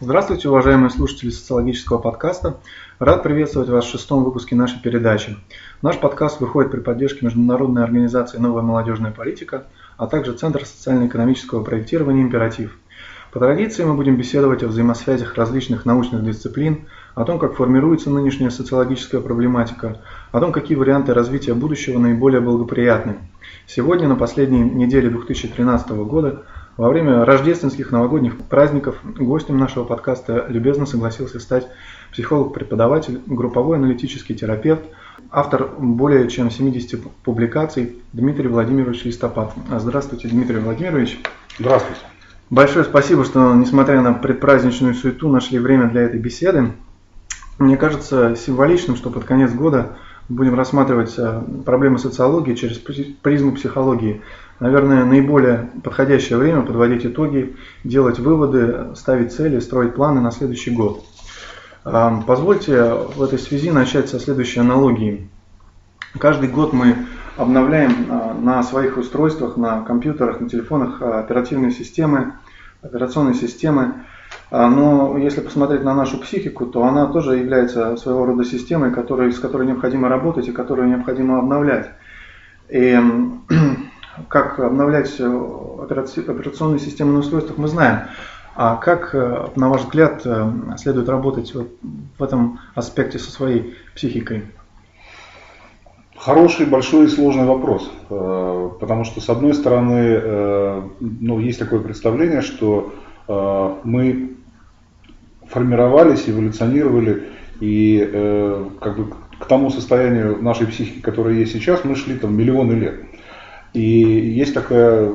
Здравствуйте, уважаемые слушатели социологического подкаста. Рад приветствовать вас в шестом выпуске нашей передачи. Наш подкаст выходит при поддержке Международной организации «Новая молодежная политика», а также Центра социально-экономического проектирования «Императив». По традиции мы будем беседовать о взаимосвязях различных научных дисциплин, о том, как формируется нынешняя социологическая проблематика, о том, какие варианты развития будущего наиболее благоприятны. Сегодня, на последней неделе 2013 года, во время рождественских новогодних праздников гостем нашего подкаста любезно согласился стать психолог-преподаватель, групповой аналитический терапевт, автор более чем 70 публикаций Дмитрий Владимирович Листопад. Здравствуйте, Дмитрий Владимирович. Здравствуйте. Большое спасибо, что, несмотря на предпраздничную суету, нашли время для этой беседы. Мне кажется символичным, что под конец года будем рассматривать э, проблемы социологии через призму психологии. Наверное, наиболее подходящее время подводить итоги, делать выводы, ставить цели, строить планы на следующий год. Э, позвольте в этой связи начать со следующей аналогии. Каждый год мы обновляем э, на своих устройствах, на компьютерах, на телефонах оперативные системы, операционные системы. А, но если посмотреть на нашу психику, то она тоже является своего рода системой, которой, с которой необходимо работать и которую необходимо обновлять. И как обновлять операционные системы на устройствах, мы знаем. А как, э, на ваш взгляд, э, следует работать в этом аспекте со своей психикой? Хороший, большой и сложный вопрос. Э, потому что, с одной стороны, ну, есть такое представление, что мы формировались, эволюционировали, и э, как бы к тому состоянию нашей психики, которое есть сейчас, мы шли там миллионы лет. И есть такое,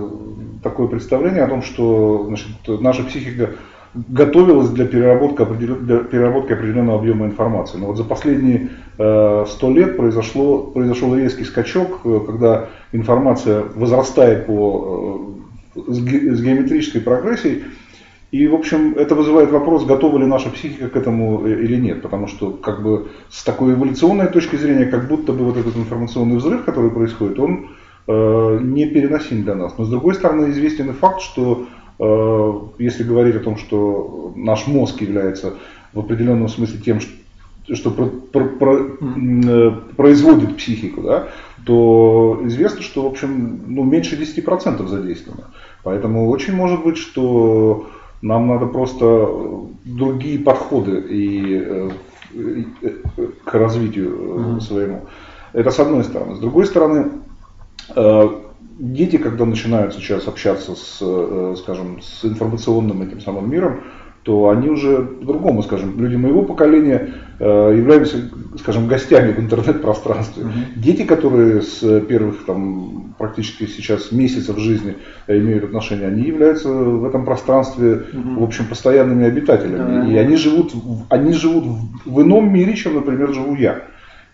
такое представление о том, что значит, наша психика готовилась для переработки, для переработки определенного объема информации. Но вот за последние э, сто лет произошло, произошел резкий скачок, э, когда информация возрастает по, э, с геометрической прогрессией, и, в общем, это вызывает вопрос, готова ли наша психика к этому или нет. Потому что, как бы, с такой эволюционной точки зрения, как будто бы вот этот информационный взрыв, который происходит, он э, не переносим для нас. Но, с другой стороны, известен и факт, что э, если говорить о том, что наш мозг является в определенном смысле тем, что про, про, про, э, производит психику, да, то известно, что в общем ну, меньше 10% задействовано. Поэтому очень может быть, что нам надо просто другие подходы и, э, к развитию mm-hmm. своему. Это с одной стороны. С другой стороны, дети, когда начинают сейчас общаться с, скажем, с информационным этим самым миром, то они уже по-другому, скажем, люди моего поколения э, являются, скажем, гостями в интернет-пространстве. Mm-hmm. Дети, которые с первых там, практически сейчас месяцев жизни имеют отношения, они являются в этом пространстве, mm-hmm. в общем, постоянными обитателями. Mm-hmm. И они живут, они живут в ином мире, чем, например, живу я.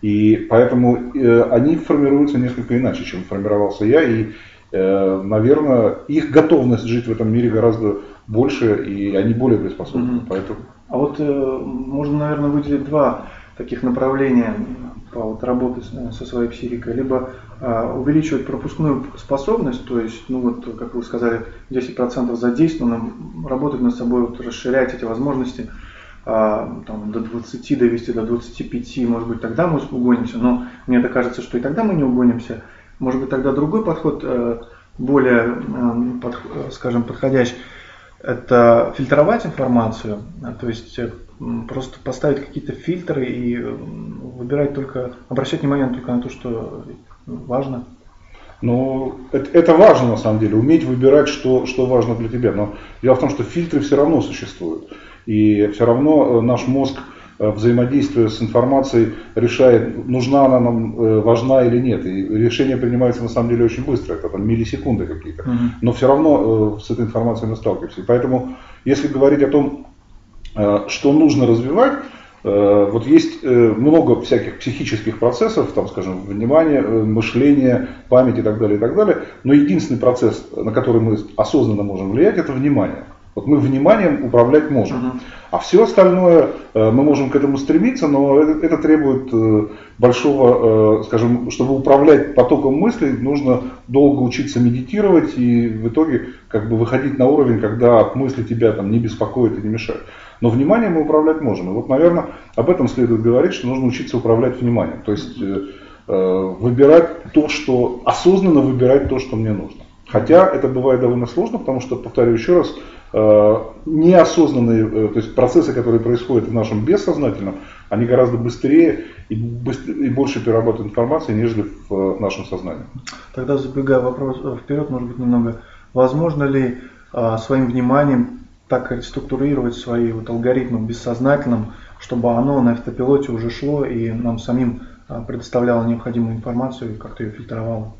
И поэтому э, они формируются несколько иначе, чем формировался я. И, э, наверное, их готовность жить в этом мире гораздо больше, и они более приспособлены. Mm-hmm. Поэтому... А вот э, можно, наверное, выделить два таких направления по вот, работе со своей психикой. Либо э, увеличивать пропускную способность, то есть, ну вот, как вы сказали, 10% задействованным, работать над собой, вот, расширять эти возможности э, там, до 20 довести, до 25, может быть, тогда мы угонимся, но мне это кажется, что и тогда мы не угонимся. Может быть, тогда другой подход э, более, э, под, скажем, подходящий это фильтровать информацию, а, то есть э, просто поставить какие-то фильтры и выбирать только, обращать внимание только на то, что важно. Ну, это, это важно на самом деле, уметь выбирать, что, что важно для тебя. Но дело в том, что фильтры все равно существуют. И все равно э, наш мозг Э, взаимодействие с информацией решает, нужна она нам, э, важна или нет. И решение принимается на самом деле очень быстро, это там миллисекунды какие-то. Но все равно с этой информацией мы сталкиваемся. И поэтому, если говорить о том, что нужно развивать, вот есть много всяких психических процессов, там, скажем, внимание, мышление, память и так далее, и так далее. Но единственный процесс, на который мы осознанно можем влиять, это внимание. Вот мы вниманием управлять можем. Uh-huh. А все остальное э, мы можем к этому стремиться, но это, это требует э, большого, э, скажем, чтобы управлять потоком мыслей, нужно долго учиться медитировать и в итоге как бы выходить на уровень, когда мысли тебя там не беспокоят и не мешают. Но вниманием мы управлять можем. И вот, наверное, об этом следует говорить, что нужно учиться управлять вниманием. То есть выбирать то, что осознанно выбирать то, что мне нужно. Хотя это бывает довольно сложно, потому что, повторю еще раз, Э, неосознанные, э, то есть процессы, которые происходят в нашем бессознательном, они гораздо быстрее и, быстрее, и больше перерабатывают информации, нежели в э, нашем сознании. Тогда забегая вопрос вперед, может быть, немного, возможно ли своим вниманием так реструктурировать свои вот алгоритмы бессознательным, чтобы оно на автопилоте уже шло и нам самим предоставляло необходимую информацию и как-то ее фильтровало?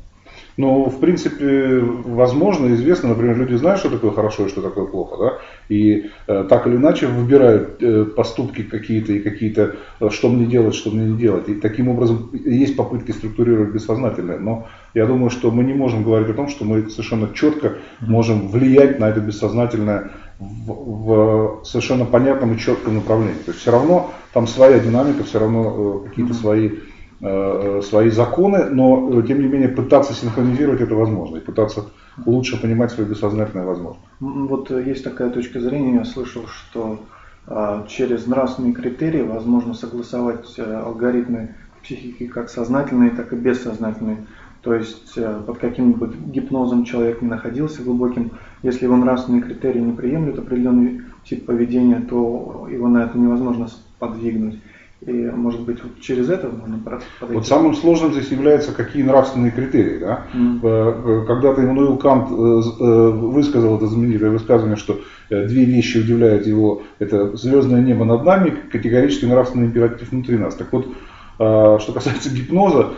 Но, в принципе, возможно, известно, например, люди знают, что такое хорошо и что такое плохо, да, и э, так или иначе выбирают э, поступки какие-то и какие-то, э, что мне делать, что мне не делать. И таким образом есть попытки структурировать бессознательное. Но я думаю, что мы не можем говорить о том, что мы совершенно четко можем влиять на это бессознательное в, в совершенно понятном и четком направлении. То есть все равно там своя динамика, все равно э, какие-то свои Э, свои законы, но э, тем не менее пытаться синхронизировать это возможно и пытаться лучше понимать свое бессознательное возможно. Вот э, есть такая точка зрения, я слышал, что через нравственные критерии возможно согласовать алгоритмы психики как сознательные, так и бессознательные. То есть под каким-нибудь гипнозом человек не находился глубоким, если его нравственные критерии не приемлют определенный тип поведения, то его на это невозможно подвигнуть. И, может быть, вот через это можно подойти. Вот самым сложным здесь является, какие нравственные критерии. Да? Mm. Когда-то Иммануил Кант э, высказал это знаменитое высказывание, что две вещи удивляют его. Это звездное небо над нами, категорически нравственный императив внутри нас. Так вот, что касается гипноза,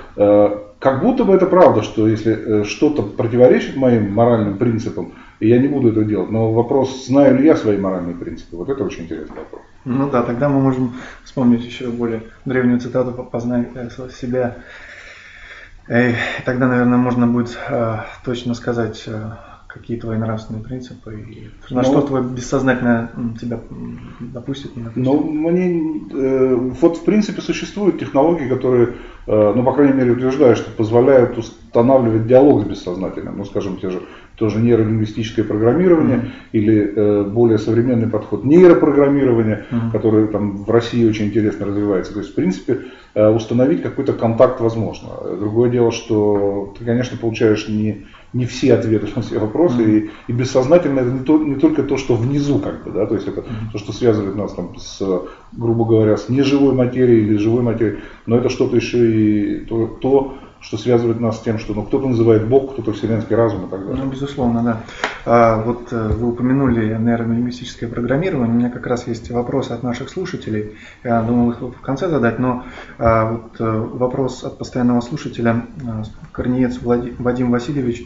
как будто бы это правда, что если что-то противоречит моим моральным принципам, я не буду это делать. Но вопрос, знаю ли я свои моральные принципы, вот это очень интересный вопрос. Ну да, тогда мы можем вспомнить еще более древнюю цитату «Познай э, себя». И тогда, наверное, можно будет э, точно сказать, э, какие твои нравственные принципы и на ну, что твое бессознательное тебя допустит, не допустит. Ну, мне, э, вот в принципе существуют технологии, которые, э, ну, по крайней мере, утверждают, что позволяют устанавливать диалог с бессознательным. Ну, скажем, те же тоже нейролингвистическое программирование mm-hmm. или э, более современный подход нейропрограммирования, mm-hmm. который там в России очень интересно развивается. То есть, в принципе, э, установить какой-то контакт возможно. Другое дело, что ты, конечно, получаешь не не все ответы на все вопросы, mm-hmm. и, и бессознательно это не, то, не только то, что внизу, как бы, да, то есть это mm-hmm. то, что связывает нас там с, грубо говоря, с неживой материей или живой материей, но это что-то еще и то, то что связывает нас с тем, что ну, кто-то называет Бог, кто-то вселенский разум и так далее. Ну, безусловно, да. А, вот э, вы упомянули нейролингвистическое программирование. У меня как раз есть вопросы от наших слушателей. Я думал их в конце задать, но а, вот э, вопрос от постоянного слушателя. А, корнеец Вадим Васильевич,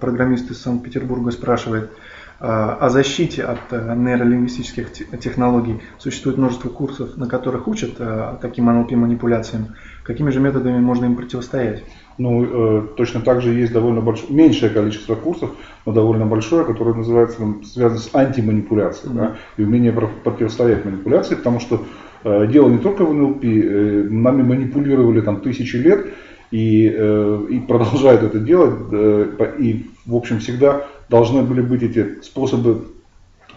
программист из Санкт-Петербурга, спрашивает – о защите от э, нейролингвистических технологий. Существует множество курсов, на которых учат э, таким NLP-манипуляциям. Какими же методами можно им противостоять? Ну, э, точно так же есть довольно большое, меньшее количество курсов, но довольно большое, которое называется, связано с антиманипуляцией, mm-hmm. да, и умение противостоять манипуляции, потому что э, дело не только в НЛП, э, нами манипулировали там тысячи лет, и, э, и продолжают это делать, э, и, в общем, всегда должны были быть эти способы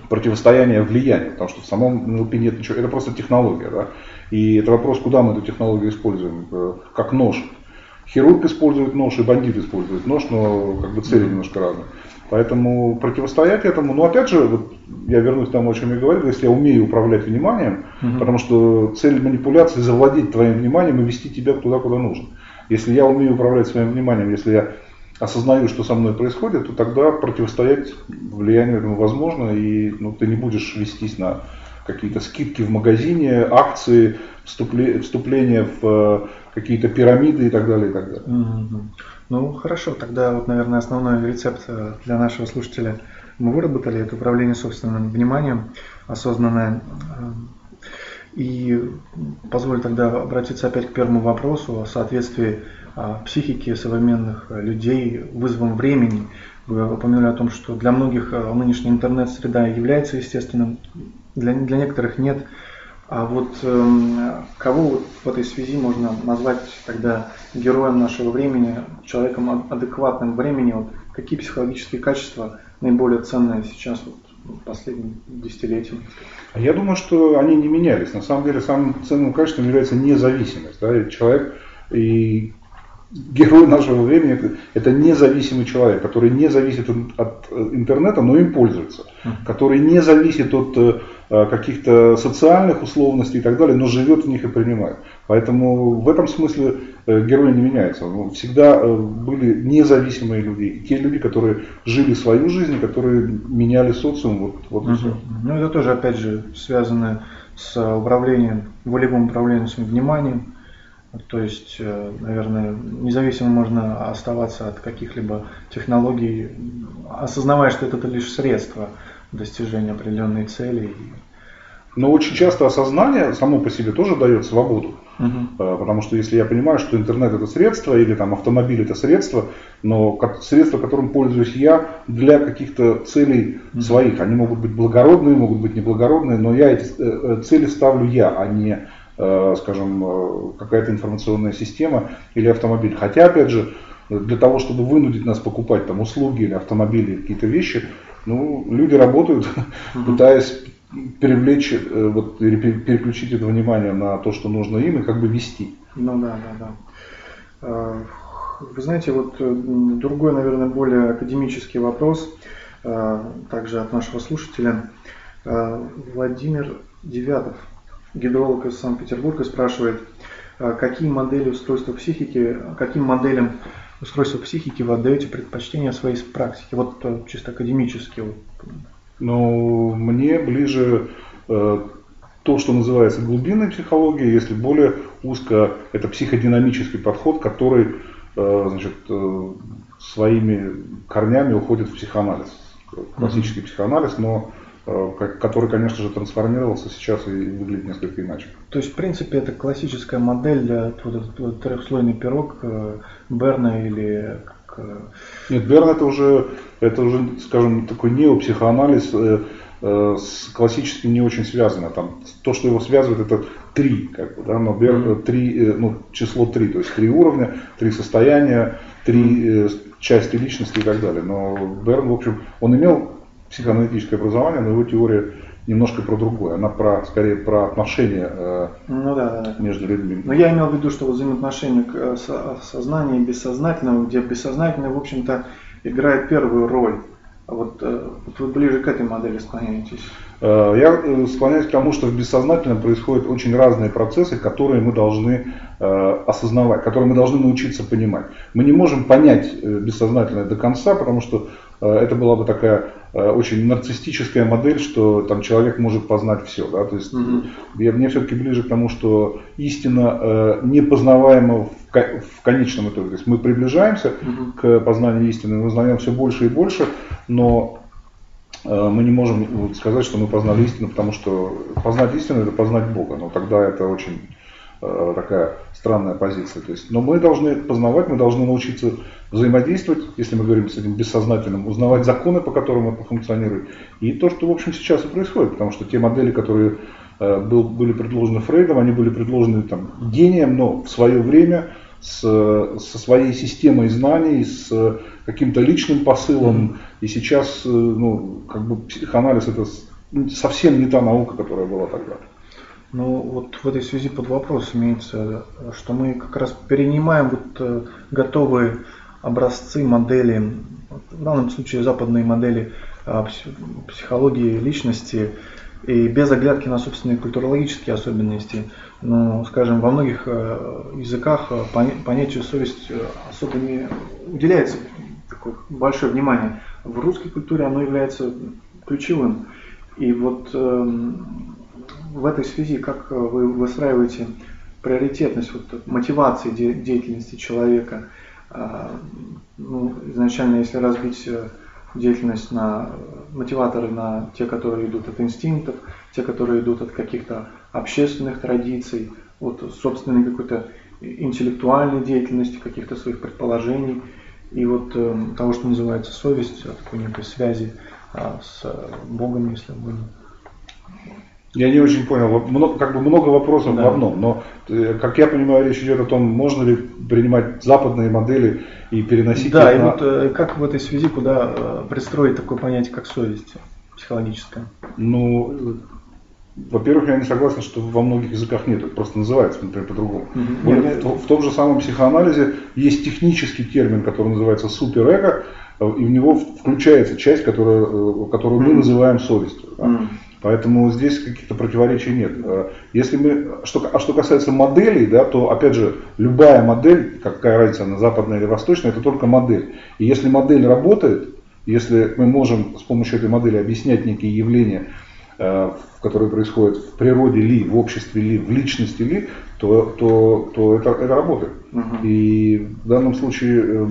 противостояния влияния, потому что в самом НЛП нет ничего, это просто технология. Да? И это вопрос, куда мы эту технологию используем, э, как нож. Хирург использует нож и бандит использует нож, но как бы цели немножко разные. Поэтому противостоять этому, ну опять же, вот я вернусь к тому, о чем я говорил, если я умею управлять вниманием, угу. потому что цель манипуляции завладеть твоим вниманием и вести тебя туда, куда нужно. Если я умею управлять своим вниманием, если я осознаю, что со мной происходит, то тогда противостоять влиянию этому возможно, и ну, ты не будешь вестись на какие-то скидки в магазине, акции, вступления в э, какие-то пирамиды и так далее, и так далее. Mm-hmm. Ну хорошо, тогда вот, наверное, основной рецепт э, для нашего слушателя мы выработали, это управление собственным вниманием, осознанное. И позволь тогда обратиться опять к первому вопросу о соответствии а, психики современных людей вызовом времени. Вы упомянули о том, что для многих а, нынешняя интернет-среда является естественным, для, для некоторых нет. А вот э, кого в этой связи можно назвать тогда героем нашего времени, человеком адекватным времени? Вот какие психологические качества наиболее ценные сейчас вот, в последние десятилетия? Я думаю, что они не менялись. На самом деле самым ценным качеством является независимость. Да? Человек и герой нашего времени это, это независимый человек, который не зависит от, от интернета, но им пользуется, который не зависит от э, каких-то социальных условностей и так далее, но живет в них и принимает. Поэтому в этом смысле э, герои не меняются. Всегда э, были независимые люди, те люди, которые жили свою жизнь, которые меняли социум, вот, вот угу. все. Ну это тоже опять же связано с управлением, волевым управлением своим вниманием то есть, э, наверное, независимо можно оставаться от каких-либо технологий, осознавая, что это лишь средство достижения определенной цели. Но очень часто осознание само по себе тоже дает свободу. Угу. Потому что если я понимаю, что интернет это средство или там автомобиль это средство, но средство, которым пользуюсь я для каких-то целей угу. своих, они могут быть благородные, могут быть неблагородные, но я эти э, цели ставлю я, а не Э, скажем, э, какая-то информационная система или автомобиль. Хотя, опять же, для того, чтобы вынудить нас покупать там услуги или автомобили, какие-то вещи, ну, люди работают, угу. пытаясь привлечь, э, вот, переключить это внимание на то, что нужно им, и как бы вести. Ну да, да, да. Вы знаете, вот другой, наверное, более академический вопрос, также от нашего слушателя. Владимир Девятов гидролог из Санкт-Петербурга спрашивает, «А какие модели устройства психики, каким моделям устройства психики вы отдаете предпочтение в своей практике? Вот э, чисто академически. Ну, мне ближе э, то, что называется глубинной психологией, если более узко, это психодинамический подход, который э, значит, э, своими корнями уходит в психоанализ. Классический mm-hmm. психоанализ, но который, конечно же, трансформировался сейчас и выглядит несколько иначе. То есть, в принципе, это классическая модель вот этот трехслойный пирог Берна или как... Э, Нет, Берн это уже, это уже, скажем, такой неопсихоанализ с классическим не очень связано. Там, то, что его связывает, это три, как бы, да, но Берн, три, ну, число три, то есть три уровня, три состояния, три части личности и так далее. Но Берн, в общем, он имел психоаналитическое образование, но его теория немножко про другое. Она про, скорее про отношения э, ну, да, да. между людьми. Но я имел в виду, что вот взаимоотношения к э, сознанию и бессознательному, где бессознательное, в общем-то, играет первую роль. А вот, э, вот вы ближе к этой модели склоняетесь. Э, я склоняюсь к тому, что в бессознательном происходят очень разные процессы, которые мы должны осознавать, которые мы должны научиться понимать. Мы не можем понять бессознательное до конца, потому что это была бы такая Э, очень нарциссическая модель, что там человек может познать все. Да? То есть угу. я, мне все-таки ближе к тому, что истина э, непознаваема в, в конечном итоге. То есть мы приближаемся угу. к познанию истины, мы узнаем все больше и больше, но э, мы не можем сказать, что мы познали истину, потому что познать истину это познать Бога. Но тогда это очень Э, такая странная позиция. То есть, но мы должны познавать, мы должны научиться взаимодействовать, если мы говорим с этим бессознательным, узнавать законы, по которым это функционирует. И то, что в общем сейчас и происходит, потому что те модели, которые э, был, были предложены Фрейдом, они были предложены там, гением, но в свое время с, со своей системой знаний, с каким-то личным посылом. И сейчас э, ну, как бы психоанализ это совсем не та наука, которая была тогда. Ну, вот в этой связи под вопрос имеется, что мы как раз перенимаем вот э, готовые образцы, модели, в данном случае западные модели э, психологии личности, и без оглядки на собственные культурологические особенности. Но, скажем, во многих э, языках понятию совесть особо не уделяется такое большое внимание. В русской культуре оно является ключевым. И вот эм, в этой связи, как э, вы выстраиваете приоритетность вот, мотивации де, деятельности человека? А, ну, изначально, если разбить э, деятельность на мотиваторы, на те, которые идут от инстинктов, те, которые идут от каких-то общественных традиций, от собственной какой-то интеллектуальной деятельности, каких-то своих предположений, и вот э, того, что называется совесть, такой некой связи а, с Богом, если угодно. Я не очень понял, много, как бы много вопросов да. в одном, но, э, как я понимаю, речь идет о том, можно ли принимать западные модели и переносить да, их и на... вот э, как в этой связи, куда э, пристроить такое понятие, как совесть психологическая? Ну, во-первых, я не согласен, что во многих языках нет, это просто называется, например, по-другому. Угу. В, в том же самом психоанализе есть технический термин, который называется суперэго, и в него включается часть, которая, которую мы называем совестью. Да? Поэтому здесь каких-то противоречий нет. Э, если мы, что, а что касается моделей, да, то опять же любая модель, какая разница, она западная или восточная, это только модель. И если модель работает, если мы можем с помощью этой модели объяснять некие явления, э, которые происходят в природе ли, в обществе ли, в личности ли, то, то, то это, это работает. Угу. И в данном случае, э,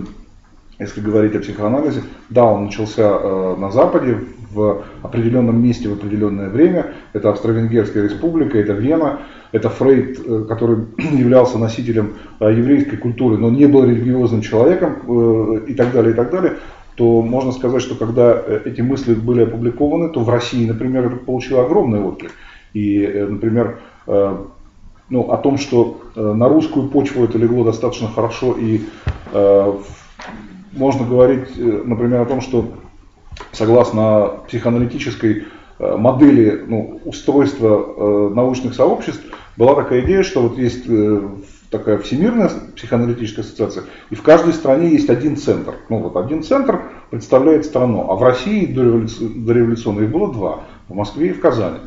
если говорить о психоанализе, да, он начался на Западе, в определенном месте в определенное время. Это Австро-Венгерская республика, это Вена, это Фрейд, э, который являлся носителем э, еврейской культуры, но не был религиозным человеком э, и так далее, и так далее то можно сказать, что когда эти мысли были опубликованы, то в России, например, это получило огромный отклик. И, например, ну, о том, что на русскую почву это легло достаточно хорошо, и можно говорить, например, о том, что согласно психоаналитической э, модели ну, устройства э, научных сообществ, была такая идея, что вот есть э, такая всемирная психоаналитическая ассоциация, и в каждой стране есть один центр. Ну вот один центр представляет страну, а в России до революционной их было два, в Москве и в Казани.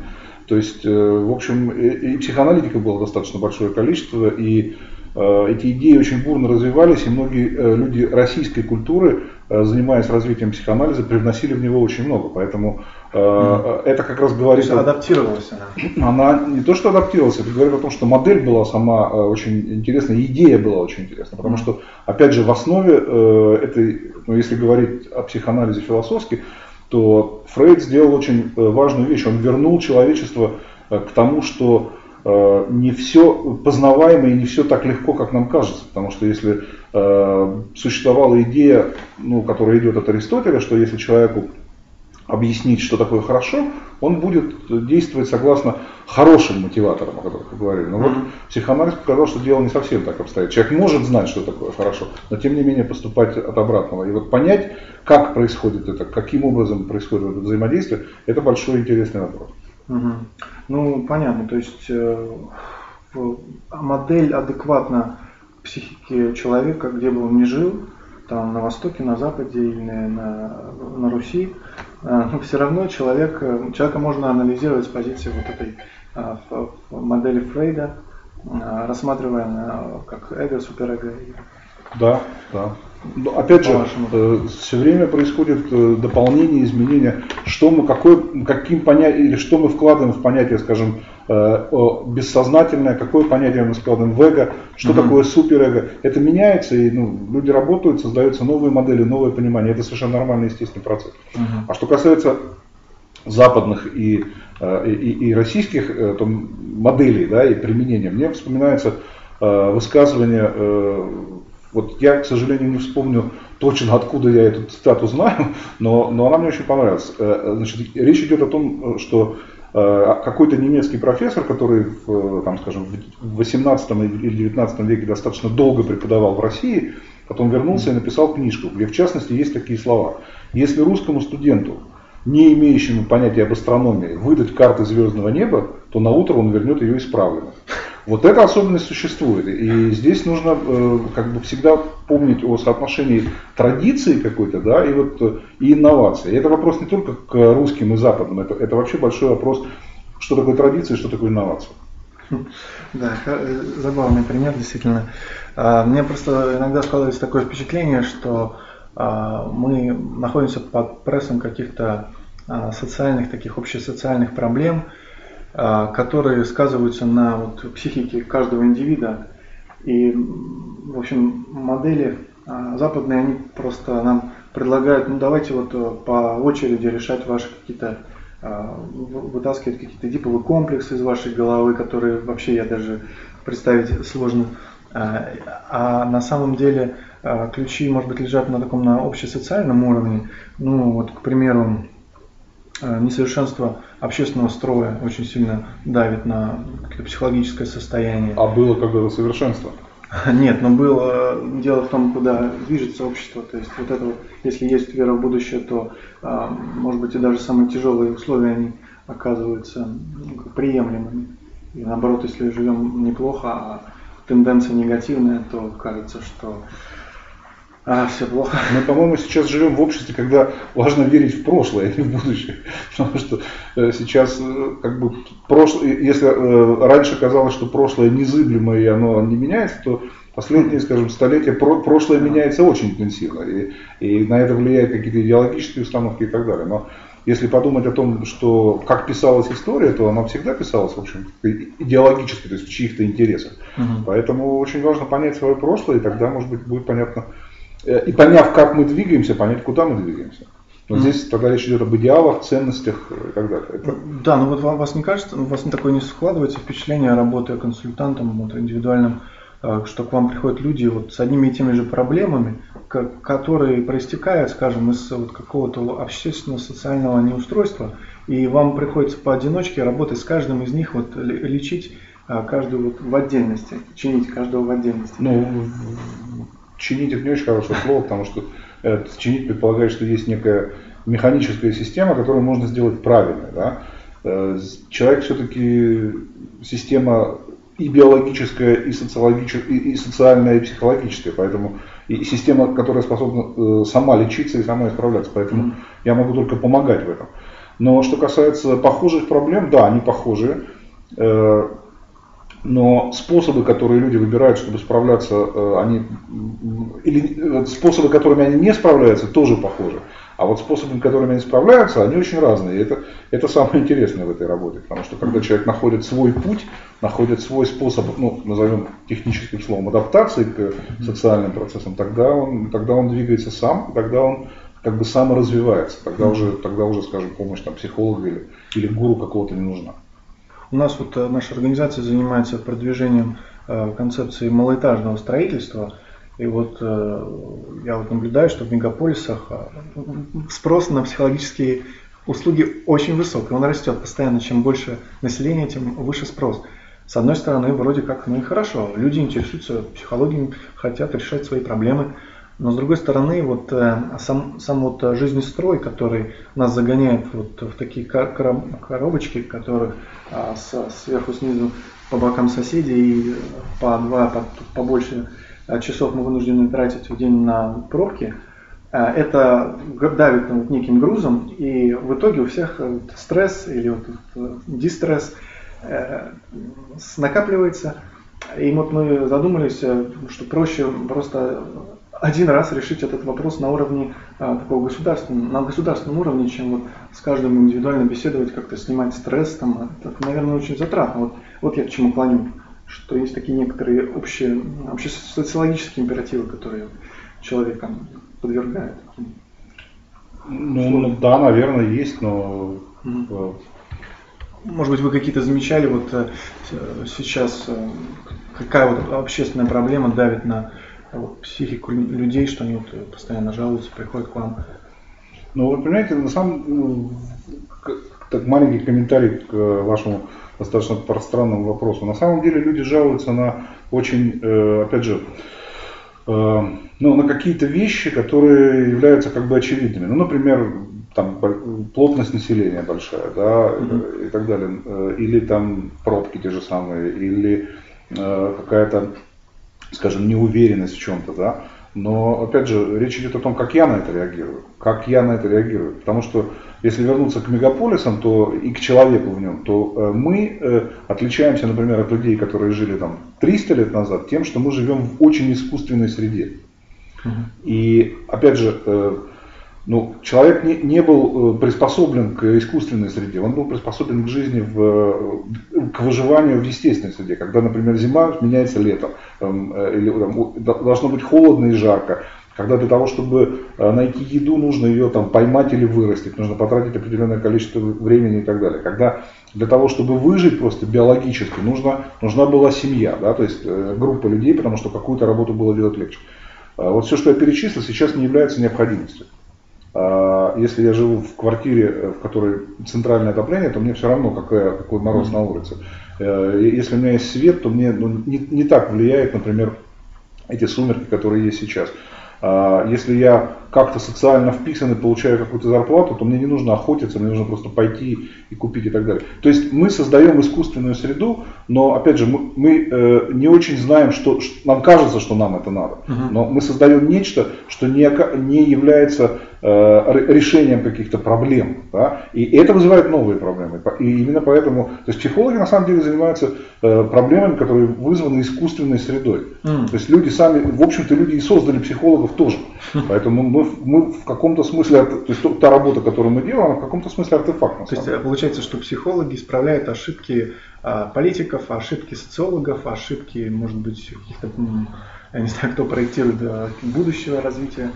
То есть, в общем, и психоаналитиков было достаточно большое количество, и эти идеи очень бурно развивались, и многие люди российской культуры Э, занимаясь развитием психоанализа, привносили в него очень много. Поэтому mm. это как раз говорит... То есть адаптировалась она? Она не то, что адаптировалась, это говорит о том, что модель была сама очень интересная, идея была очень интересна. Потому что, опять же, в основе этой, ну, если говорить о психоанализе философски, то Фрейд сделал очень важную вещь. Он вернул человечество к тому, что Э, не все познаваемо и не все так легко, как нам кажется. Потому что если э, существовала идея, ну, которая идет от Аристотеля, что если человеку объяснить, что такое хорошо, он будет действовать согласно хорошим мотиваторам, о которых мы говорили. Но вот психоанализ показал, что дело не совсем так обстоит. Человек может знать, что такое хорошо, но тем не менее поступать от обратного. И вот понять, как происходит это, каким образом происходит это взаимодействие, это большой интересный вопрос. Угу. Ну, понятно, то есть э, модель адекватна психике человека, где бы он ни жил, там на Востоке, на Западе или на, на Руси, э, но все равно человек, э, человека можно анализировать с позиции вот этой э, модели Фрейда, э, рассматривая на, как эго, суперэго. Да, да. Но, опять же, э, все время происходит э, дополнение, изменение, что мы, какой, каким понятием, или что мы вкладываем в понятие, скажем, э, бессознательное, какое понятие мы складываем в эго, что угу. такое суперэго. Это меняется, и ну, люди работают, создаются новые модели, новое понимание. Это совершенно нормальный, естественный процесс. Угу. А что касается западных и, и, и российских то моделей да, и применения, мне вспоминается высказывание вот я, к сожалению, не вспомню точно, откуда я эту цитату знаю, но, но она мне очень понравилась. Э, значит, речь идет о том, что э, какой-то немецкий профессор, который, в, там, скажем, в 18 или 19 веке достаточно долго преподавал в России, потом вернулся и написал книжку, где в частности есть такие слова. Если русскому студенту, не имеющему понятия об астрономии, выдать карты звездного неба, то на утро он вернет ее исправленной. Вот эта особенность существует. И здесь нужно э, как бы всегда помнить о соотношении традиции какой-то, да, и вот э, и инновации. И это вопрос не только к русским и западным, это, это вообще большой вопрос, что такое традиция что такое инновация. Да, э, забавный пример, действительно. А, мне просто иногда складывается такое впечатление, что а, мы находимся под прессом каких-то а, социальных, таких общесоциальных проблем, которые сказываются на вот, психике каждого индивида. И, в общем, модели а, западные, они просто нам предлагают, ну давайте вот э, по очереди решать ваши какие-то вытаскивать какие-то диповые комплексы из вашей головы, которые вообще я даже представить сложно. А на самом деле ключи, может быть, лежат на таком на общесоциальном уровне. Ну, вот, к примеру, несовершенство общественного строя очень сильно давит на психологическое состояние. А было когда-то совершенство? Нет, но было дело в том, куда движется общество. То есть вот это вот, если есть вера в будущее, то, а, может быть, и даже самые тяжелые условия, они оказываются ну, приемлемыми. И наоборот, если живем неплохо, а тенденция негативная, то кажется, что а, все плохо. Мы, по-моему, сейчас живем в обществе, когда важно верить в прошлое, а не в будущее. Потому что э, сейчас, э, как бы, прошлое, если э, раньше казалось, что прошлое незыблемое и оно не меняется, то последние, скажем, столетия прошлое меняется очень интенсивно. И, и на это влияют какие-то идеологические установки и так далее. Но если подумать о том, что как писалась история, то она всегда писалась, в общем, идеологически, то есть в чьих-то интересах. Угу. Поэтому очень важно понять свое прошлое, и тогда, может быть, будет понятно, и поняв, как мы двигаемся, понять, куда мы двигаемся. Но mm. здесь тогда речь идет об идеалах, ценностях и так далее. Это... Да, но вот вам, вас не кажется, у вас не такое не складывается впечатление, работая консультантом вот, индивидуальным, э, что к вам приходят люди вот с одними и теми же проблемами, которые проистекают, скажем, из вот какого-то общественного социального неустройства, и вам приходится поодиночке работать с каждым из них, вот лечить э, каждую вот в отдельности, чинить каждого в отдельности. Ну, чинить это не очень хорошее слово, потому что э, чинить предполагает, что есть некая механическая система, которую можно сделать правильно. Да? Э, человек все-таки система и биологическая, и, социологическая, и, и социальная, и психологическая, поэтому и система, которая способна э, сама лечиться и сама исправляться, поэтому mm-hmm. я могу только помогать в этом. Но что касается похожих проблем, да, они похожие. Но способы, которые люди выбирают, чтобы справляться, э, они, или э, способы, которыми они не справляются, тоже похожи. А вот способы, которыми они справляются, они очень разные. И это, это самое интересное в этой работе. Потому что когда человек находит свой путь, находит свой способ, ну, назовем техническим словом, адаптации к социальным процессам, тогда он, тогда он двигается сам, тогда он как бы саморазвивается. Тогда уже, тогда уже скажем, помощь там, психолога или, или гуру какого-то не нужна. У нас вот э, наша организация занимается продвижением э, концепции малоэтажного строительства. И вот э, я вот наблюдаю, что в мегаполисах спрос на психологические услуги очень высок, и он растет постоянно. Чем больше населения, тем выше спрос. С одной стороны, вроде как, ну и хорошо, люди интересуются психологией, хотят решать свои проблемы. Но с другой стороны, вот сам, сам вот жизненный строй, который нас загоняет вот в такие коробочки, которые а сверху, снизу, по бокам соседей, и по два, по, побольше а, часов мы вынуждены тратить в день на пробки, это давит вот неким грузом, и в итоге у всех э, стресс или вот э, дистресс э, накапливается. И вот мы задумались, что проще просто один раз решить этот вопрос на уровне а, такого государственного, на государственном уровне, чем вот с каждым индивидуально беседовать, как-то снимать стресс, там, это, наверное, очень затратно. Вот, вот я к чему клоню, что есть такие некоторые общие, общие социологические императивы, которые человека подвергают. Ну, ну, да, наверное, есть, но mm-hmm. Может быть, вы какие-то замечали, вот э, сейчас э, какая вот общественная проблема давит на вот, психику людей, что они вот постоянно жалуются, приходят к вам? Ну, вы понимаете, на самом ну, так маленький комментарий к э, вашему достаточно пространному вопросу. На самом деле люди жалуются на очень, э, опять же, э, ну, на какие-то вещи, которые являются как бы очевидными. Ну, например, там плотность населения большая, да, mm-hmm. и так далее, или там пробки те же самые, или какая-то скажем, неуверенность в чем-то, да. Но, опять же, речь идет о том, как я на это реагирую. Как я на это реагирую. Потому что, если вернуться к мегаполисам то, и к человеку в нем, то э, мы э, отличаемся, например, от людей, которые жили там 300 лет назад, тем, что мы живем в очень искусственной среде. И, опять же, э, ну, человек не, не был э, приспособлен к искусственной среде, он был приспособлен к жизни, в, к выживанию в естественной среде, когда, например, зима меняется летом, эм, э, или там, должно быть холодно и жарко, когда для того, чтобы э, найти еду, нужно ее там поймать или вырастить, нужно потратить определенное количество времени и так далее. Когда для того, чтобы выжить просто биологически, нужно, нужна была семья, да, то есть э, группа людей, потому что какую-то работу было делать легче. А вот все, что я перечислил, сейчас не является необходимостью. А если я живу в квартире, э, в которой центральное отопление, то мне все равно, какая, какой мороз на улице. Если у меня есть свет, то мне ну, не, не так влияет, например, эти сумерки, которые есть сейчас. А, если я как-то социально вписан и получаю какую-то зарплату, то мне не нужно охотиться, мне нужно просто пойти и купить и так далее. То есть мы создаем искусственную среду, но опять же мы, мы э, не очень знаем, что, что нам кажется, что нам это надо, но мы создаем нечто, что не, не является э, решением каких-то проблем, да? и это вызывает новые проблемы. И именно поэтому, то есть психологи на самом деле занимаются э, проблемами, которые вызваны искусственной средой. Uh-huh. То есть люди сами, в общем-то, люди и создали психологов тоже. Поэтому мы, мы в каком-то смысле, то есть та работа, которую мы делаем, в каком-то смысле артефакт. То есть деле. получается, что психологи исправляют ошибки а, политиков, ошибки социологов, ошибки, может быть, каких-то я не знаю, кто проектирует будущего развития.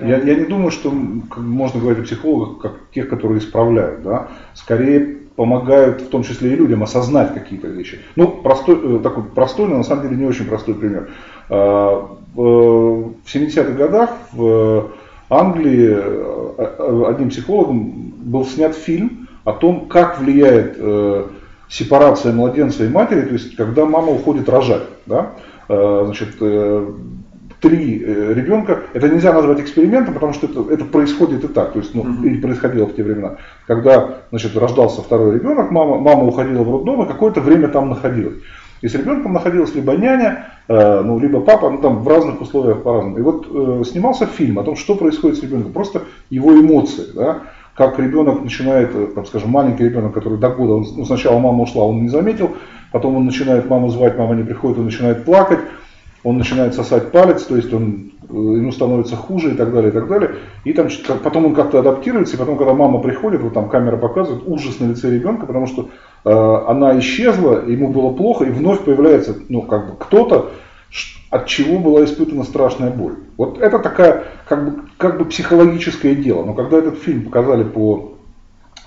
Я, я не думаю, что можно говорить о психологах как тех, которые исправляют. Да? Скорее помогают, в том числе и людям, осознать какие-то вещи. Ну, простой, э, такой простой, но на самом деле не очень простой пример. А, в 70-х годах в Англии э, э, одним психологом был снят фильм о том, как влияет э, сепарация младенца и матери, то есть когда мама уходит рожать. Да? Значит, три ребенка, это нельзя назвать экспериментом, потому что это, это происходит и так, то есть, ну, uh-huh. или происходило в те времена. Когда, значит, рождался второй ребенок, мама, мама уходила в роддом и какое-то время там находилась. И с ребенком находилась либо няня, э, ну, либо папа, ну там в разных условиях по-разному. И вот э, снимался фильм о том, что происходит с ребенком, просто его эмоции, да, как ребенок начинает, э, там, скажем, маленький ребенок, который до года, он, ну, сначала мама ушла, он не заметил, потом он начинает маму звать, мама не приходит, он начинает плакать, он начинает сосать палец, то есть он, э, ему становится хуже и так далее, и так далее. И там, потом он как-то адаптируется, и потом, когда мама приходит, вот там камера показывает ужас на лице ребенка, потому что Э, она исчезла, ему было плохо, и вновь появляется ну, как бы кто-то, от чего была испытана страшная боль. Вот это такая как бы, как бы психологическое дело. Но когда этот фильм показали по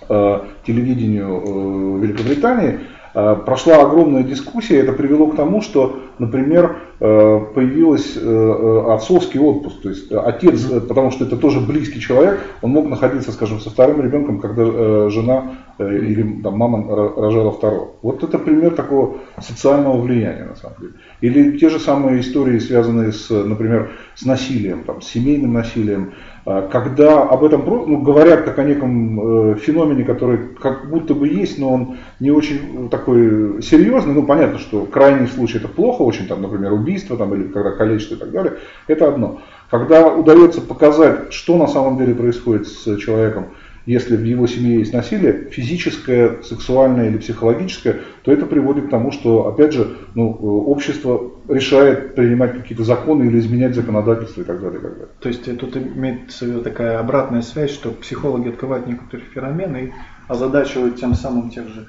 э, телевидению э, Великобритании, прошла огромная дискуссия, это привело к тому, что, например, э, появился э, отцовский отпуск. То есть отец, потому что это тоже близкий человек, он мог находиться, скажем, со вторым ребенком, когда жена или там, мама рожала второго. Вот это пример такого социального влияния, на самом деле. Или те же самые истории, связанные с, например, с насилием, там, с семейным насилием. А, когда об этом ну, говорят как о неком э, феномене, который как будто бы есть, но он не очень такой серьезный, ну понятно, что крайний случай это плохо очень, там, например, убийство там, или когда количество и так далее, это одно. Когда удается показать, что на самом деле происходит с человеком, если в его семье есть насилие, физическое, сексуальное или психологическое, то это приводит к тому, что, опять же, ну, общество решает принимать какие-то законы или изменять законодательство и так далее. И так далее. То есть тут имеется в виду такая обратная связь, что психологи открывают некоторые феномены и озадачивают тем самым тех же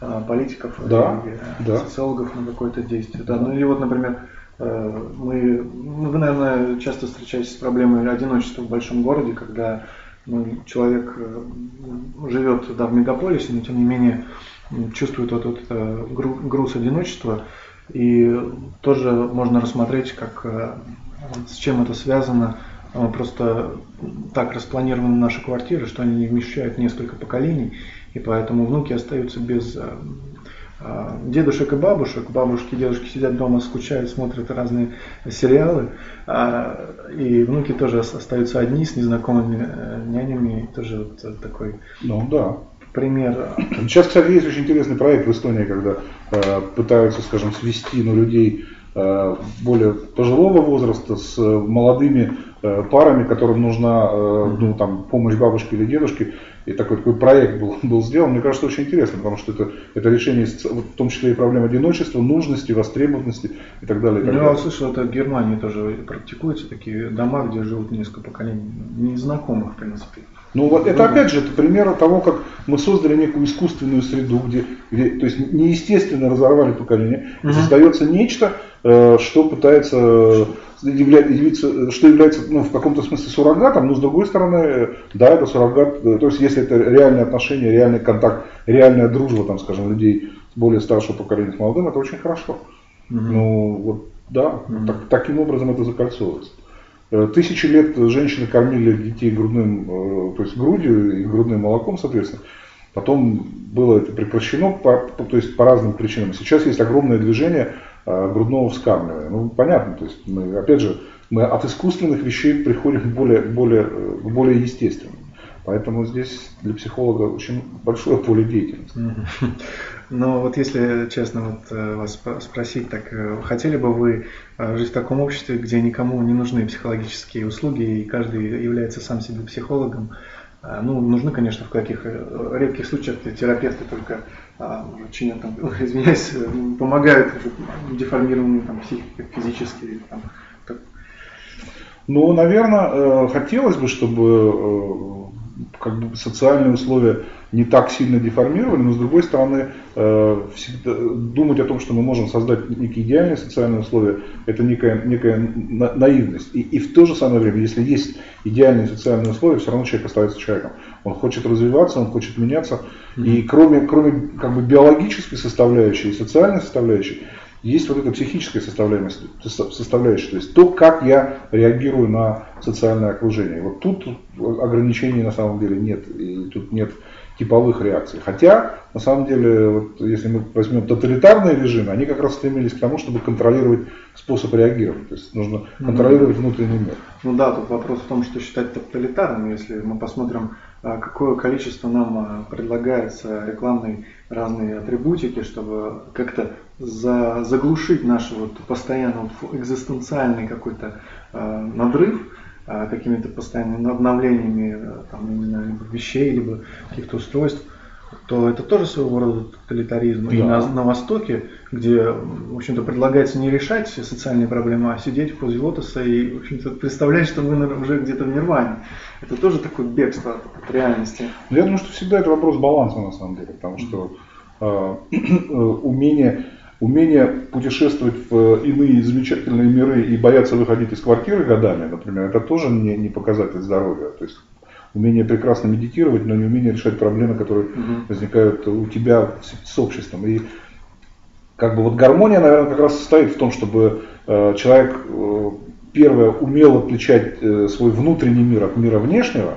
а, политиков да, или да. социологов на какое-то действие. Да, ну и вот, например, э, мы, ну, вы, наверное, часто встречаетесь с проблемой одиночества в большом городе, когда ну, человек э, живет да, в мегаполисе, но тем не менее чувствует вот, вот это груз одиночества. И тоже можно рассмотреть, как, э, с чем это связано. Просто так распланированы наши квартиры, что они вмещают несколько поколений, и поэтому внуки остаются без э, дедушек и бабушек. Бабушки и дедушки сидят дома, скучают, смотрят разные сериалы. А, и внуки тоже остаются одни с незнакомыми э, нянями. Тоже вот э, такой ну, да. пример. Сейчас, кстати, есть очень интересный проект в Эстонии, когда э, пытаются, скажем, свести ну, людей э, более пожилого возраста с молодыми э, парами, которым нужна ну, там, помощь бабушки или дедушки. И такой, такой проект был, был сделан, мне кажется, очень интересно, потому что это, это решение, в том числе и проблем одиночества, нужности, востребованности и так далее. И так ну, далее. я слышал, это в Германии тоже практикуются такие дома, где живут несколько поколений незнакомых, в принципе. Ну вот это опять же это пример того, как мы создали некую искусственную среду, где, где то есть неестественно разорвали поколение, и угу. создается нечто, э, что пытается является, что является ну, в каком-то смысле суррогатом, но с другой стороны, да, это суррогат, то есть если это реальные отношения, реальный контакт, реальная дружба, там, скажем, людей более старшего поколения с молодым, это очень хорошо. Угу. Ну вот, да, угу. так, таким образом это закольцовывается. Э, тысячи лет женщины кормили детей грудным, э, то есть грудью и грудным молоком, соответственно. Потом было это прекращено по, то есть по разным причинам. Сейчас есть огромное движение э, грудного вскармливания. Ну, понятно, то есть мы, опять же, мы от искусственных вещей приходим к более, более, более естественным. Поэтому здесь для психолога очень большое поле деятельности. Но вот если честно вот э, вас спросить, так э, хотели бы вы э, жить в таком обществе, где никому не нужны психологические услуги и каждый является сам себе психологом? Ну, нужны, конечно, в каких редких случаях терапевты только чинят, там, извиняюсь, помогают деформированным там, психике, физически. Там, ну, наверное, хотелось бы, чтобы как бы социальные условия не так сильно деформированы, но с другой стороны, э, всегда, думать о том, что мы можем создать некие идеальные социальные условия, это некая, некая наивность. И, и в то же самое время, если есть идеальные социальные условия, все равно человек остается человеком. Он хочет развиваться, он хочет меняться. И кроме, кроме как бы биологической составляющей и социальной составляющей, есть вот эта психическая составляемость, составляющая, то есть то, как я реагирую на социальное окружение. Вот тут ограничений на самом деле нет, и тут нет типовых реакций. Хотя, на самом деле, вот, если мы возьмем тоталитарные режимы, они как раз стремились к тому, чтобы контролировать способ реагировать. То есть нужно контролировать внутренний мир. Ну да, тут вопрос в том, что считать тоталитарным, если мы посмотрим, какое количество нам а, предлагается рекламной разные атрибутики, чтобы как-то за, заглушить наш вот постоянно экзистенциальный какой-то э, надрыв э, какими-то постоянными обновлениями э, там, именно либо вещей, либо каких-то устройств, то это тоже своего рода тоталитаризм. Да. И на, на Востоке, где, в общем-то, предлагается не решать социальные проблемы, а сидеть в позе лотоса и, в общем-то, представлять, что вы уже где-то в нирване. Это тоже такое бегство от реальности. Я думаю, что всегда это вопрос баланса, на самом деле, потому что э, умение умение путешествовать в иные замечательные миры и бояться выходить из квартиры годами, например, это тоже не, не показатель здоровья. То есть умение прекрасно медитировать, но не умение решать проблемы, которые угу. возникают у тебя с, с обществом. И как бы вот гармония, наверное, как раз состоит в том, чтобы э, человек, э, первое, умел отличать э, свой внутренний мир от мира внешнего,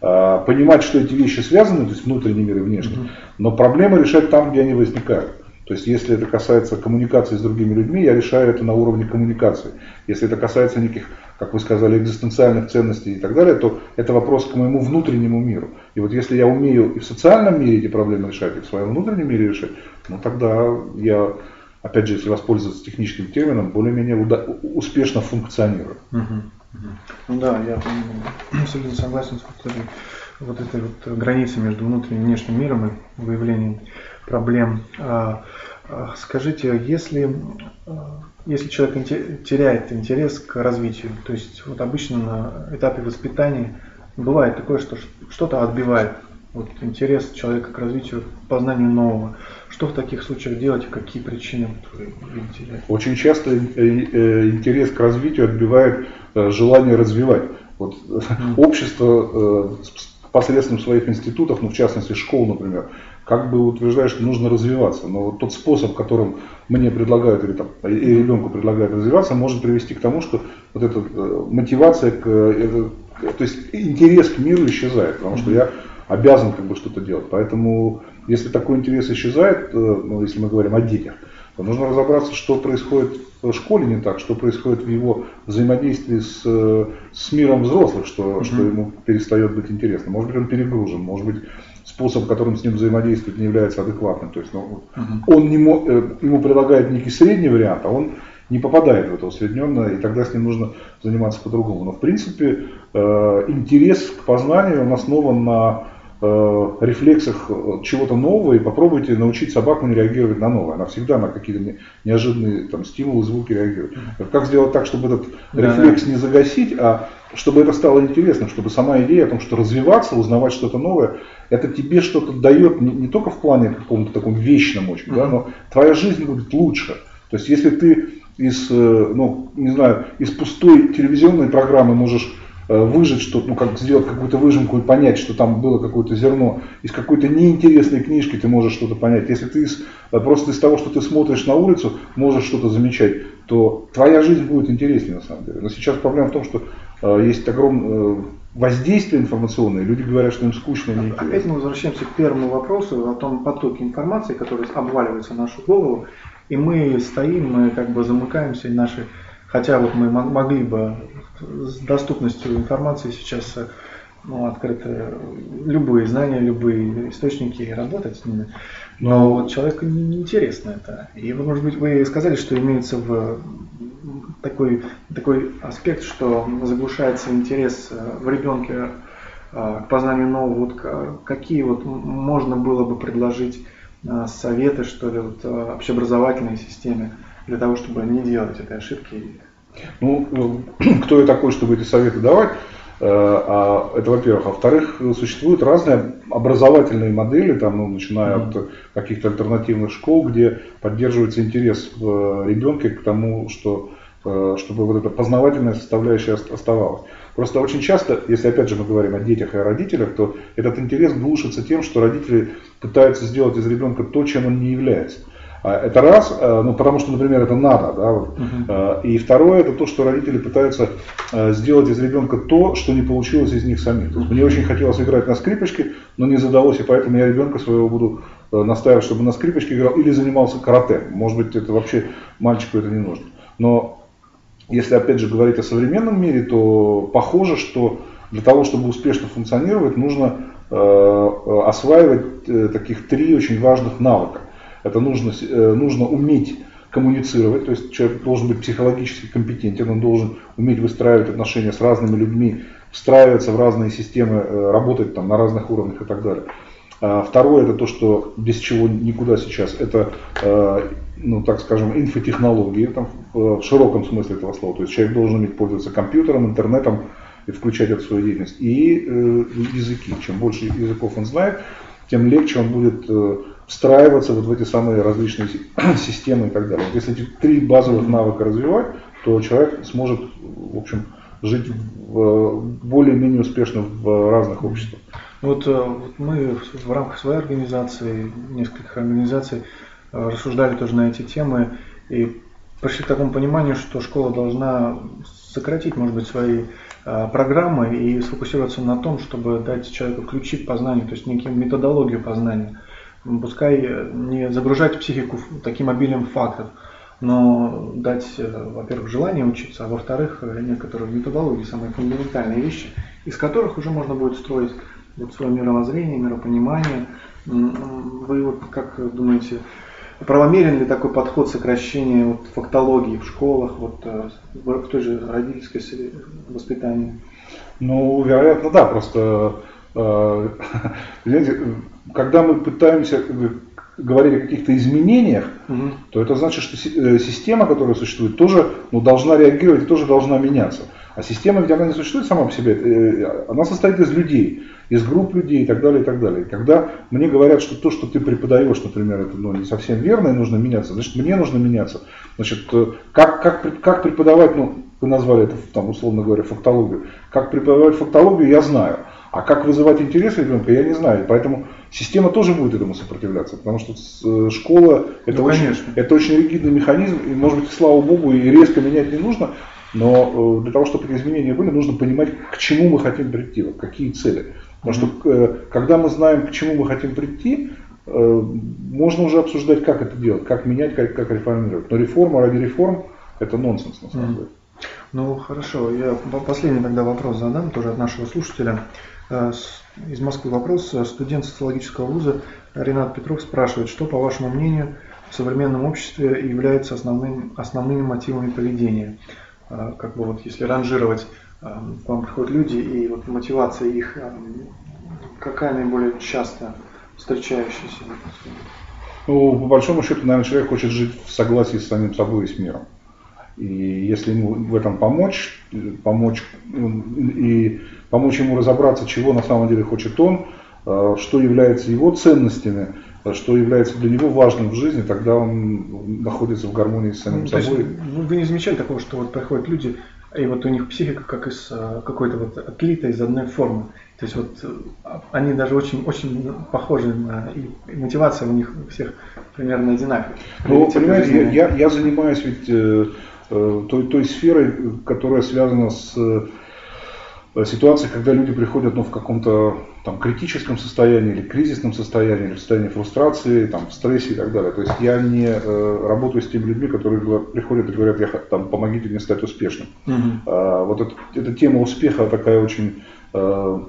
э, понимать, что эти вещи связаны, то есть внутренний мир и внешний, угу. но проблемы решать там, где они возникают. То есть, если это касается коммуникации с другими людьми, я решаю это на уровне коммуникации. Если это касается неких, как вы сказали, экзистенциальных ценностей и так далее, то это вопрос к моему внутреннему миру. И вот если я умею и в социальном мире эти проблемы решать, и в своем внутреннем мире решать, ну тогда я, опять же, если воспользоваться техническим термином, более-менее успешно функционирую. Ну да, я абсолютно согласен с вот этой вот границей между внутренним и внешним миром и выявлением проблем. А, а, скажите, если, а, если человек теряет интерес к развитию, то есть вот обычно на этапе воспитания бывает такое, что что-то отбивает вот, интерес человека к развитию, к познанию нового. Что в таких случаях делать и какие причины вы видите? Очень часто э, э, интерес к развитию отбивает э, желание развивать. Вот mm. общество посредством своих институтов, ну в частности школ, например, как бы утверждает, что нужно развиваться. Но вот тот способ, которым мне предлагают или, там, и ребенку предлагают развиваться, может привести к тому, что вот эта э, мотивация, к, это, то есть интерес к миру исчезает, потому что я обязан как бы что-то делать. Поэтому если такой интерес исчезает, э, ну, если мы говорим о детях, то нужно разобраться, что происходит в школе не так, что происходит в его взаимодействии с, с миром взрослых, что, mm-hmm. что ему перестает быть интересно. Может быть, он перегружен, может быть, способ, которым с ним взаимодействовать, не является адекватным. То есть ну, uh-huh. он не мог, э, ему предлагает некий средний вариант, а он не попадает в это усредненное, и тогда с ним нужно заниматься по-другому. Но в принципе э, интерес к познанию он основан на рефлексах э, чего-то нового и попробуйте научить собаку не реагировать на новое. Она всегда на какие-то неожиданные там, стимулы, звуки реагирует. Как сделать так, чтобы этот рефлекс не загасить, а чтобы это стало интересным, чтобы сама идея о том, что развиваться, узнавать что-то новое, это тебе что-то дает не, не только в плане каком-то таком вечном очень, да, но твоя жизнь будет лучше. То есть если ты из, э, ну, не знаю, из пустой телевизионной программы можешь Э, выжить что-то, ну как сделать какую-то выжимку и понять, что там было какое-то зерно. Из какой-то неинтересной книжки ты можешь что-то понять. Если ты из, э, просто из того, что ты смотришь на улицу, можешь что-то замечать, то твоя жизнь будет интереснее на самом деле. Но сейчас проблема в том, что э, есть огромное э, воздействие информационное, люди говорят, что им скучно. И Опять мы возвращаемся к первому вопросу о том потоке информации, который обваливается в нашу голову, и мы стоим, мы как бы замыкаемся, и наши Хотя вот мы могли бы с доступностью информации сейчас ну, открыты любые знания, любые источники и работать с ними. Но вот человеку неинтересно это. И, может быть, вы сказали, что имеется в такой, такой аспект, что заглушается интерес в ребенке а, к познанию нового. Вот какие вот можно было бы предложить а, советы, что ли, вот, общеобразовательной системе для того, чтобы не делать этой ошибки ну, кто я такой, чтобы эти советы давать? Э, а, это во-первых. А во-вторых, существуют разные образовательные модели, там, ну, начиная mm-hmm. от каких-то альтернативных школ, где поддерживается интерес в ребенке к тому, что, э, чтобы вот эта познавательная составляющая оставалась. Просто очень часто, если опять же мы говорим о детях и о родителях, то этот интерес глушится тем, что родители пытаются сделать из ребенка то, чем он не является. А, это раз, э, ну потому что, например, это надо, да, вот. uh-huh. И второе, это то, что родители пытаются э, сделать из ребенка то, что не получилось из них самих. То есть мне очень хотелось играть на скрипочке, но не задалось, и поэтому я ребенка своего буду настаивать, чтобы на скрипочке играл или занимался карате. Может быть, это вообще мальчику это не нужно. Но если опять же говорить о современном мире, то похоже, что для того, чтобы успешно функционировать, нужно осваивать таких три очень важных навыка. Это нужно, э, нужно уметь коммуницировать, то есть человек должен быть психологически компетентен, он должен уметь выстраивать отношения с разными людьми, встраиваться в разные системы, э, работать там на разных уровнях и так далее. А второе, это то, что без чего никуда сейчас, это, э, ну, так скажем, инфотехнологии, там, в широком смысле этого слова. То есть человек должен уметь пользоваться компьютером, интернетом и включать эту свою деятельность. И языки. Чем больше языков он знает, тем легче он будет встраиваться вот в эти самые различные системы и так далее. Если эти три базовых навыка развивать, то человек сможет, в общем, жить в, более-менее успешно в разных обществах. Вот, э, вот мы в рамках своей организации, нескольких организаций, э, рассуждали тоже на эти темы и пришли к такому пониманию, что школа должна сократить, может быть, свои э, программы и сфокусироваться на том, чтобы дать человеку ключи к познанию, то есть некую методологию познания пускай э, не загружать психику таким обилием фактов, но дать, э, во-первых, желание учиться, а во-вторых, э, некоторые методологии, самые фундаментальные вещи, из которых уже можно будет строить вот свое мировоззрение, миропонимание. Вы вот как думаете, правомерен ли такой подход сокращения вот, фактологии в школах, вот, в той же родительской воспитании? Ну, вероятно, да, просто, э, когда мы пытаемся э, говорить о каких-то изменениях, угу. то это значит, что э, система, которая существует, тоже ну, должна реагировать тоже должна меняться. А система ведь она не существует сама по себе, э, она состоит из людей, из групп людей и так далее, и так далее. когда мне говорят, что то, что ты преподаешь, например, это ну, не совсем верно и нужно меняться, значит, мне нужно меняться. Значит, как, как, как преподавать, ну, вы назвали это, там, условно говоря, фактологию, как преподавать фактологию, я знаю. А как вызывать интерес ребенка, я не знаю. Поэтому система тоже будет этому сопротивляться. Потому что э, школа это, ну, очень, это очень ригидный механизм. И, может быть, слава богу, и резко менять не нужно. Но э, для того, чтобы эти изменения были, нужно понимать, к чему мы хотим прийти, вот, какие цели. Потому что э, когда мы знаем, к чему мы хотим прийти, можно уже обсуждать, как это делать, как менять, как, как реформировать. Но реформа ради реформ это нонсенс на самом деле. Ну хорошо, я последний тогда вопрос задам, тоже от нашего слушателя. Э, из Москвы вопрос. Студент социологического вуза Ренат Петров спрашивает, что, по вашему мнению, в современном обществе является основным, основными мотивами поведения? Э, как бы вот если ранжировать, э, к вам приходят люди, и вот мотивация их какая наиболее часто встречающаяся? Ну, по большому счету, наверное, человек хочет жить в согласии с самим собой и с миром. И если ему в этом помочь, помочь и помочь ему разобраться, чего на самом деле хочет он, э, что является его ценностями, что является для него важным в жизни, тогда он находится в гармонии с самим ну, собой. Есть, вы не замечали такого, что вот приходят люди, и вот у них психика как из э, какой-то вот отлита из одной формы. То есть вот э, они даже очень, очень похожи на, и мотивация у них у всех примерно одинаковая. Ну, понимаете, я, я, я занимаюсь ведь э, э, той, той сферой, которая связана с э, ситуацией, когда люди приходят ну, в каком-то там, критическом состоянии или кризисном состоянии, или в состоянии фрустрации, там, в стрессе и так далее. То есть я не э, работаю с теми людьми, которые приходят и говорят, я, там, помогите мне стать успешным. Угу. А, вот это, эта тема успеха такая очень э,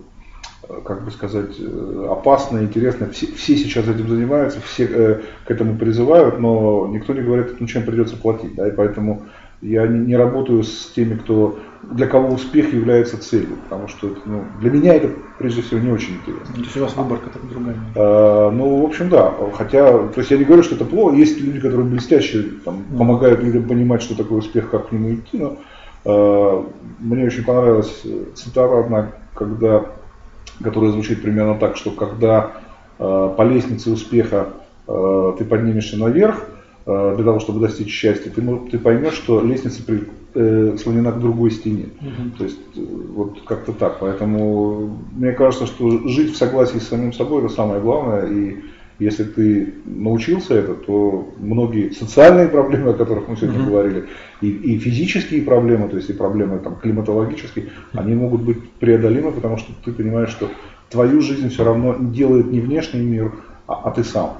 как бы сказать, э, опасно, интересно. Все, все сейчас этим занимаются, все э, к этому призывают, но никто не говорит, ну чем придется платить. Да, и поэтому я не, не работаю с теми, кто, для кого успех является целью, потому что ну, для меня это прежде всего не очень интересно. То есть у вас выборка так другая? А, ну, в общем, да. Хотя, то есть я не говорю, что это плохо. Есть люди, которые блестяще там, mm. помогают людям понимать, что такое успех, как к нему идти. Но а, мне очень понравилась цитата одна, когда которая звучит примерно так, что когда э, по лестнице успеха э, ты поднимешься наверх, э, для того, чтобы достичь счастья, ты, ты поймешь, что лестница при, э, слонена к другой стене. Угу. То есть э, вот как-то так. Поэтому мне кажется, что жить в согласии с самим собой это самое главное. И если ты научился это, то многие социальные проблемы, о которых мы сегодня mm-hmm. говорили, и, и физические проблемы, то есть и проблемы там, климатологические, они могут быть преодолимы, потому что ты понимаешь, что твою жизнь все равно делает не внешний мир, а, а ты сам.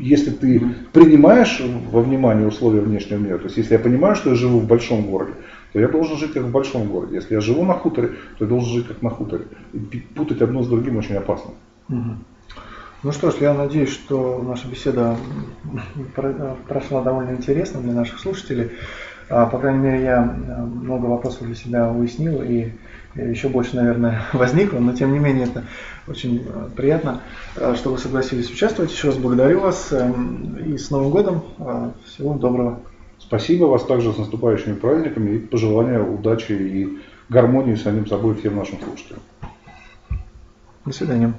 Э, если ты mm-hmm. принимаешь во внимание условия внешнего мира, то есть если я понимаю, что я живу в большом городе, то я должен жить как в большом городе. Если я живу на хуторе, то я должен жить как на хуторе. И путать одно с другим очень опасно. Mm-hmm. Ну что ж, я надеюсь, что наша беседа прошла довольно интересно для наших слушателей. А, по крайней мере, я э, много вопросов для себя уяснил и еще больше, наверное, возникло, но тем не менее это очень э, приятно, э, что вы согласились участвовать. Еще раз благодарю вас и с Новым годом. Всего доброго. Спасибо вас также с наступающими праздниками и пожелания удачи и гармонии с самим собой всем нашим слушателям. До свидания.